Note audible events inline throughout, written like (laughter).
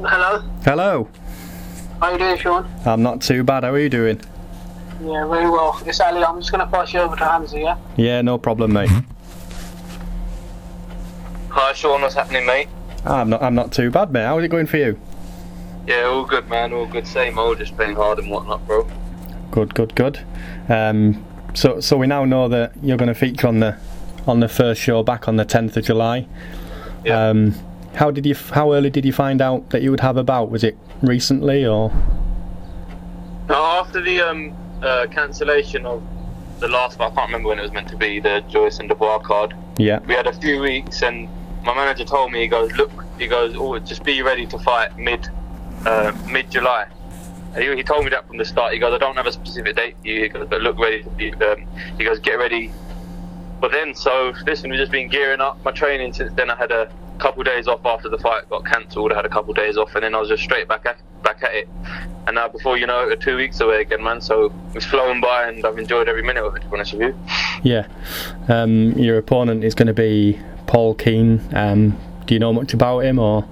Hello. Hello. How you doing, Sean? I'm not too bad. How are you doing? Yeah, very well. It's Ali. I'm just gonna pass you over to Hamza. Yeah. Yeah, no problem, mate. Hi Sean, what's happening mate? I'm not. I'm not too bad, mate. How's it going for you? Yeah, all good man, all good. Same old, just playing hard and whatnot, bro. Good, good, good. Um, so, so we now know that you're going to feature on the on the first show back on the 10th of July. Yeah. Um, how did you? How early did you find out that you would have a bout? Was it recently or? Now, after the um, uh, cancellation of the last I can't remember when it was meant to be, the Joyce and Dubois card, Yeah. we had a few weeks and my manager told me, he goes, look, he goes, oh, just be ready to fight mid, uh, mid-July. And He, told me that from the start. He goes, I don't have a specific date for you. He goes, but look ready be. Um, he goes, get ready. But then, so listen, we've just been gearing up my training since then. I had a couple days off after the fight got cancelled. I had a couple days off, and then I was just straight back at back at it. And now, before you know it, two weeks away again, man. So it's flown by, and I've enjoyed every minute of it. To be honest with you. Yeah. Um, your opponent is going to be Paul Keane. Um, do you know much about him or?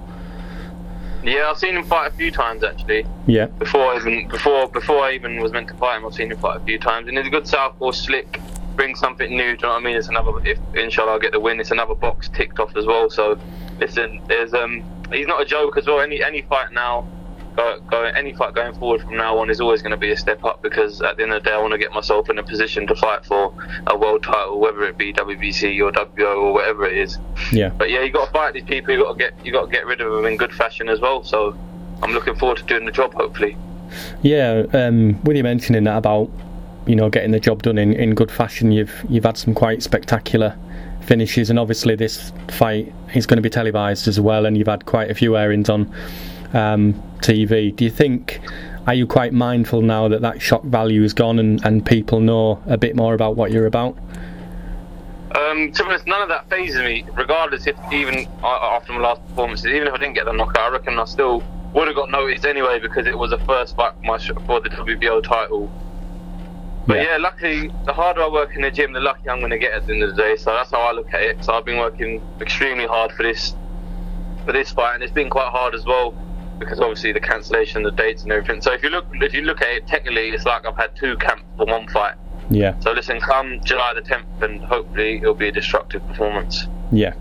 Yeah, I've seen him fight a few times actually. Yeah. Before I even before before I even was meant to fight him, I've seen him fight a few times, and he's a good southpaw, slick, brings something new. Do you know what I mean? It's another if inshallah I get the win, it's another box ticked off as well. So listen, there's um he's not a joke as well. Any any fight now. Go, go, any fight going forward from now on is always going to be a step up because at the end of the day, I want to get myself in a position to fight for a world title, whether it be WBC or WBO or whatever it is. Yeah. But yeah, you got to fight these people. You got to get you got to get rid of them in good fashion as well. So I'm looking forward to doing the job. Hopefully. Yeah, um, with you mentioning that about you know getting the job done in, in good fashion, you've you've had some quite spectacular finishes, and obviously this fight is going to be televised as well, and you've had quite a few airings on um, TV. Do you think? Are you quite mindful now that that shock value is gone and, and people know a bit more about what you're about? Um, to be honest, none of that phases me. Regardless, if even uh, after my last performances, even if I didn't get the knockout, I reckon I still would have got noticed anyway because it was the first fight for, my sh- for the WBO title. But Yeah. yeah. luckily, the harder I work in the gym, the luckier I'm going to get at the end of the day. So that's how I look at it. So I've been working extremely hard for this for this fight, and it's been quite hard as well because obviously the cancellation, the dates, and everything. So if you look if you look at it technically, it's like I've had two camps for one fight. Yeah, So listen, come July the 10th, and hopefully it'll be a destructive performance. yeah.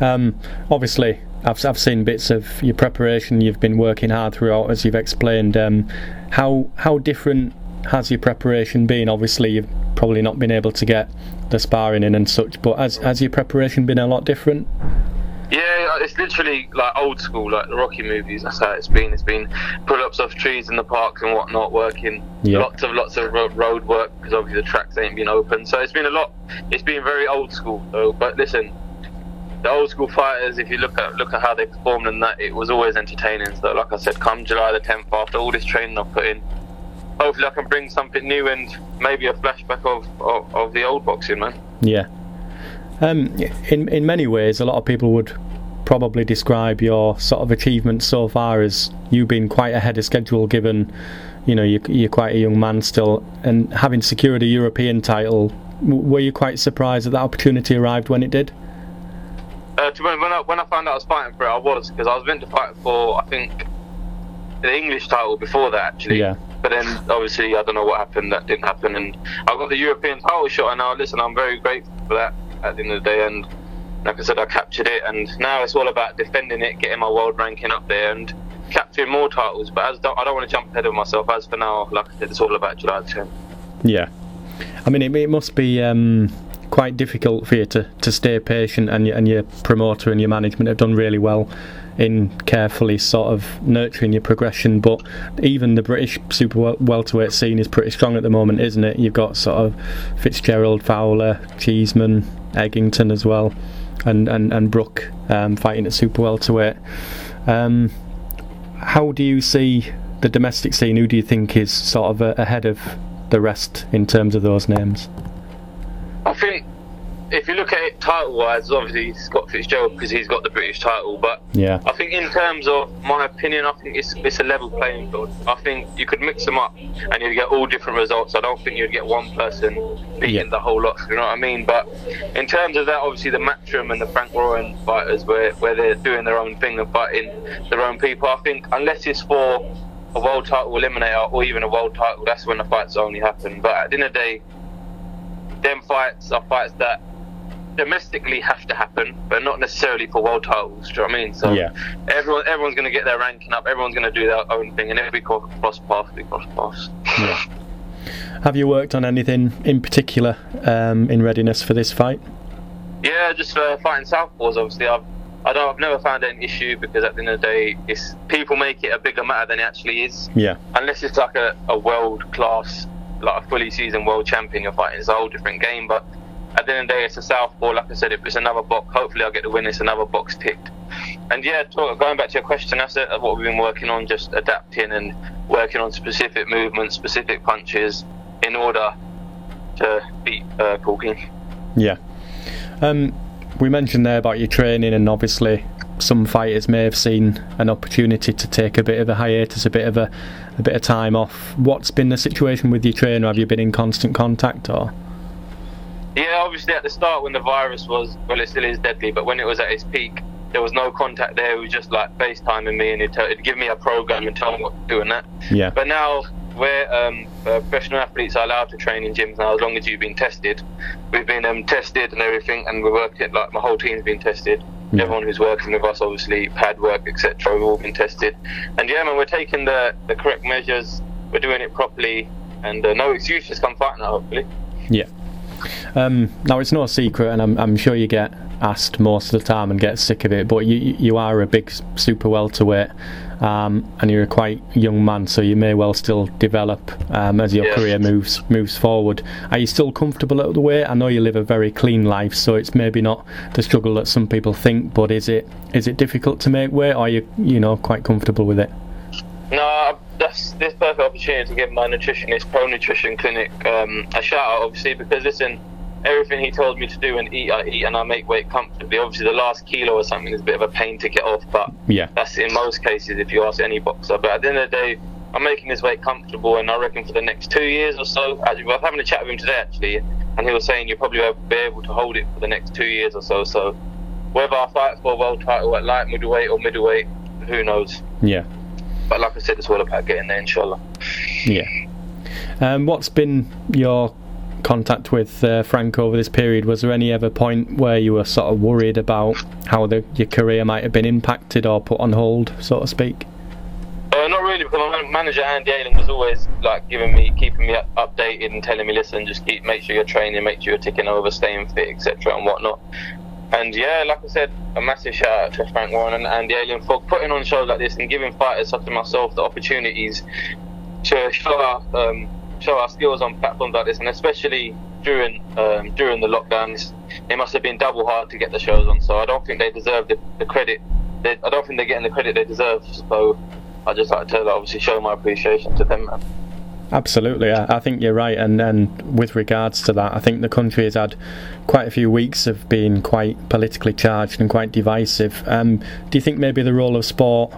Um, obviously, I've I've seen bits of your preparation. You've been working hard throughout, as you've explained. Um, how how different has your preparation been? Obviously, you've probably not been able to get the sparring in and such, but has has your preparation been a lot different? Yeah, it's literally like old school, like the Rocky movies. That's how it's been. It's been pull-ups off trees in the parks and whatnot, working Yeah. lots of lots of road work because obviously the tracks ain't been open. So it's been a lot. It's been very old school though. But listen, the old school fighters, if you look at look at how they performed and that, it was always entertaining. So like I said, come July the 10th, after all this training I've put in, hopefully I can bring something new and maybe a flashback of of, of the old boxing, man. Yeah. Um, in in many ways, a lot of people would probably describe your sort of achievements so far as you being quite ahead of schedule, given you know you're, you're quite a young man still, and having secured a European title. Were you quite surprised that that opportunity arrived when it did? Uh, to be honest, when I, when I found out I was fighting for it, I was because I was meant to fight for I think the English title before that actually. Yeah. But then obviously I don't know what happened. That didn't happen, and I got the European title shot. And now listen, I'm very grateful for that at the end of the day. And like I said, I captured it, and now it's all about defending it, getting my world ranking up there, and capturing more titles. But as I don't want to jump ahead of myself. As for now, like I said, it's all about July 10th. Yeah. I mean, it, it must be um, quite difficult for you to, to stay patient, and and your promoter and your management have done really well in carefully sort of nurturing your progression. But even the British super welterweight scene is pretty strong at the moment, isn't it? You've got sort of Fitzgerald, Fowler, Cheeseman, Eggington as well, and and and Brook um, fighting at super well welterweight. Um, how do you see the domestic scene? Who do you think is sort of uh, ahead of the rest in terms of those names? I think if you look at it title wise, obviously Scott Fitzgerald because he's got the British title. But Yeah. I think in terms of my opinion, I think it's it's a level playing field. I think you could mix them up and you'd get all different results. I don't think you'd get one person beating Yeah. the whole lot. You know what I mean? But in terms of that, obviously the Matchroom and the Frank Warren fighters, where where they're doing their own thing and fighting their own people. I think unless it's for a world title eliminator or even a world title, that's when the fights only happen. But at the end of the day, them fights are fights that domestically have to happen, but not necessarily for world titles. Do you know what I mean? So Yeah. everyone, everyone's going to get their ranking up. Everyone's going to do their own thing, and if we cross paths, we cross paths. Yeah. Have you worked on anything in particular um, in readiness for this fight? Yeah, just uh, fighting southpaws. Obviously, I've I don't, I've never found an issue because at the end of the day, it's people make it a bigger matter than it actually is. Yeah. unless it's like a, a world class, like a fully seasoned world champion you're fighting, it's a whole different game. But at the end of the day, it's a southpaw. Like I said, it's another box, hopefully I'll get the win. It's another box ticked. And yeah, talk, going back to your question, that's it, what we've been working on, just adapting and working on specific movements, specific punches in order to beat uh, Paul Keane. Yeah. Um, we mentioned there about your training, and obviously some fighters may have seen an opportunity to take a bit of a hiatus, a bit of a, a bit of time off. What's been the situation with your trainer? Have you been in constant contact, or? Yeah, obviously at the start when the virus was, well, it still is deadly, but when it was at its peak, there was no contact there. It was just like FaceTiming me and it'd, tell, he'd give me a program and tell me what to do and that. Yeah. But now, where um, uh, professional athletes are allowed to train in gyms now, as long as you've been tested, we've been um, tested and everything, and we're working like my whole team's been tested. Yeah. Everyone who's working with us, obviously, pad work, etc., we've all been tested. And yeah, man, we're taking the, the correct measures. We're doing it properly, and uh, no excuses. Come fight now, hopefully. Yeah. Um, now it's no secret, and I'm, I'm sure you get asked most of the time and get sick of it. But you you are a big super welterweight, um, and you're a quite young man, so you may well still develop um, as your Yeah. career moves moves forward. Are you still comfortable at the weight? I know you live a very clean life, so it's maybe not the struggle that some people think. But is it is it difficult to make weight, or are you you know quite comfortable with it? No, that's this perfect opportunity to give my nutritionist, Pro Nutrition Clinic, um, a shout out, obviously, because listen, everything he told me to do and eat, I eat, and I make weight comfortably. Obviously, the last kilo or something is a bit of a pain to get off, but Yeah. that's in most cases if you ask any boxer. But at the end of the day, I'm making this weight comfortable, and I reckon for the next two years or so, I was having a chat with him today actually, and he was saying you'll probably be able to hold it for the next two years or so. So whether I fight for a world title at light middleweight or middleweight, who knows? Yeah. But like I said, it's all about getting there, inshallah. Yeah. Um, what's been your contact with uh, Frank over this period? Was there any ever point where you were sort of worried about how the, your career might have been impacted or put on hold, so to speak? Uh, not really, because my manager Andy Ayling was always like giving me, keeping me up, updated and telling me, listen, just keep, make sure you're training, make sure you're ticking over, staying fit, etc. and whatnot. And yeah, like I said, a massive shout out to Frank Warren and the Alien for putting on shows like this and giving fighters such as myself the opportunities to show our um, show our skills on platforms like this, and especially during um, during the lockdowns, it must have been double hard to get the shows on. So I don't think they deserve the, the credit. They, I don't think they're getting the credit they deserve. So I just like to obviously show my appreciation to them. Man. Absolutely, I, I think you're right. And, and with regards to that, I think the country has had quite a few weeks of being quite politically charged and quite divisive. Um, do you think maybe the role of sport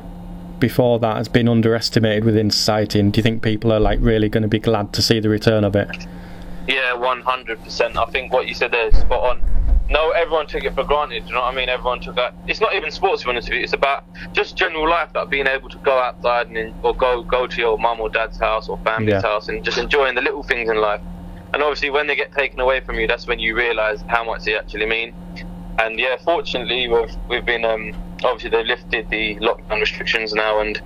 before that has been underestimated within society? And do you think people are like really going to be glad to see the return of it? Yeah, one hundred percent. I think what you said there is spot on. No, everyone took it for granted. You know what I mean? Everyone took that. It's not even sports, to be honest with you. It's about just general life, like being able to go outside and or go go to your mum or dad's house or family's Yeah. house and just enjoying the little things in life. And obviously, when they get taken away from you, that's when you realise how much they actually mean. And yeah, fortunately, we've we've been um, obviously they've lifted the lockdown restrictions now, and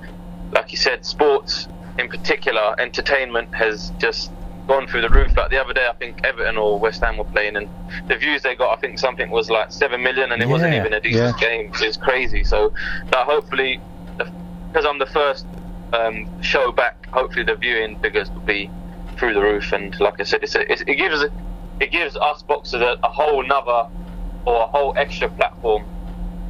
like you said, sports in particular, entertainment has just gone through the roof. Like the other day, I think Everton or West Ham were playing, and the views they got, I think something was like seven million, and it wasn't even a decent yeah. game. It's crazy. So, that hopefully, because I'm the first um, show back, hopefully the viewing figures will be through the roof. And like I said, it's a, it's, it gives it gives us boxers a, a whole nother or a whole extra platform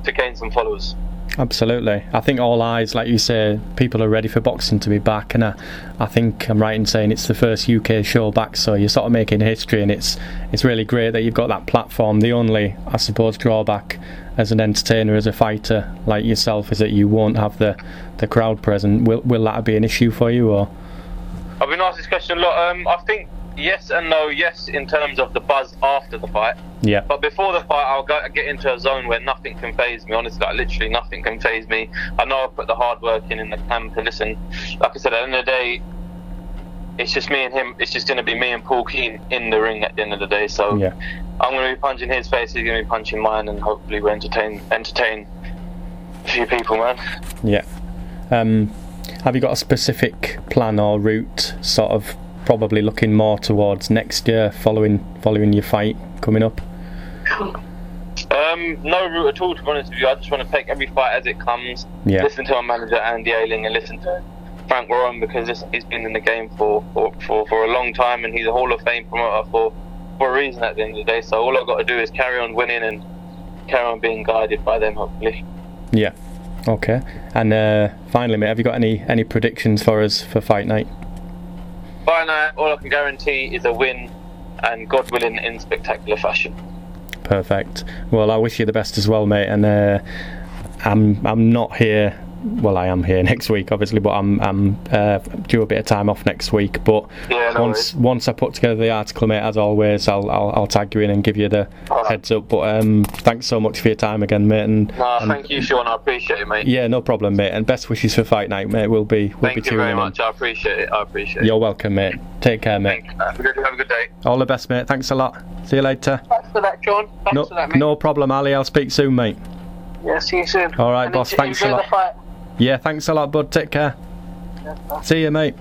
to gain some followers. Absolutely. I think all eyes, like you say, people are ready for boxing to be back, and I, I think I'm right in saying it's the first UK show back, so you're sort of making history, and it's it's really great that you've got that platform. The only, I suppose, drawback as an entertainer, as a fighter like yourself, is that you won't have the, the crowd present. Will will that be an issue for you, or? I've been asked this question a lot. Um, I think yes and no. Yes, in terms of the buzz after the fight. Yeah. But before the fight, I'll go, get into a zone where nothing can phase me. Honestly, like literally nothing can phase me. I know I've put the hard work in in the camp. And listen, like I said, at the end of the day, it's just me and him. It's just going to be me and Paul Keane in the ring at the end of the day. So Yeah. I'm going to be punching his face. He's going to be punching mine, and hopefully we entertain entertain a few people, man. Yeah. Um, have you got a specific plan or route, sort of probably looking more towards next year, following following your fight coming up? Um, no route at all, to be honest with you. I just want to take every fight as it comes. Yeah. Listen to our manager Andy Ayling and listen to Frank Warren because this, he's been in the game for, for, for, for a long time and he's a Hall of Fame promoter for, for a reason at the end of the day. So all I've got to do is carry on winning and carry on being guided by them, hopefully. Yeah. Okay. And uh, finally, mate, have you got any any predictions for us for fight night? By night, all I can guarantee is a win and God willing in spectacular fashion. Perfect. Well, I wish you the best as well, mate. And uh, I'm I'm not here. Well, I am here (laughs) next week, obviously, but I'm I'm uh, due a bit of time off next week. But Yeah, no once worries. once I put together the article, mate, as always, I'll I'll, I'll tag you in and give you the Alright. heads up. But um, thanks so much for your time again, mate. And, No, and- thank you, Sean. I appreciate it, mate. yeah, no problem, mate. And best wishes for fight night, mate. We'll be we'll be Thank you very in. much. I appreciate it. I appreciate it. You're welcome, mate. Take care, mate. Have a good, have a good day. All the best, mate. Thanks a lot. See you later. Thanks for that, John. Thanks No, for that, mate. no problem, Ali. I'll speak soon, mate. Yeah, see you soon. All right, And boss, enjoy thanks a the lot. Yeah, thanks a lot, bud. Take care. Yeah. See you, mate.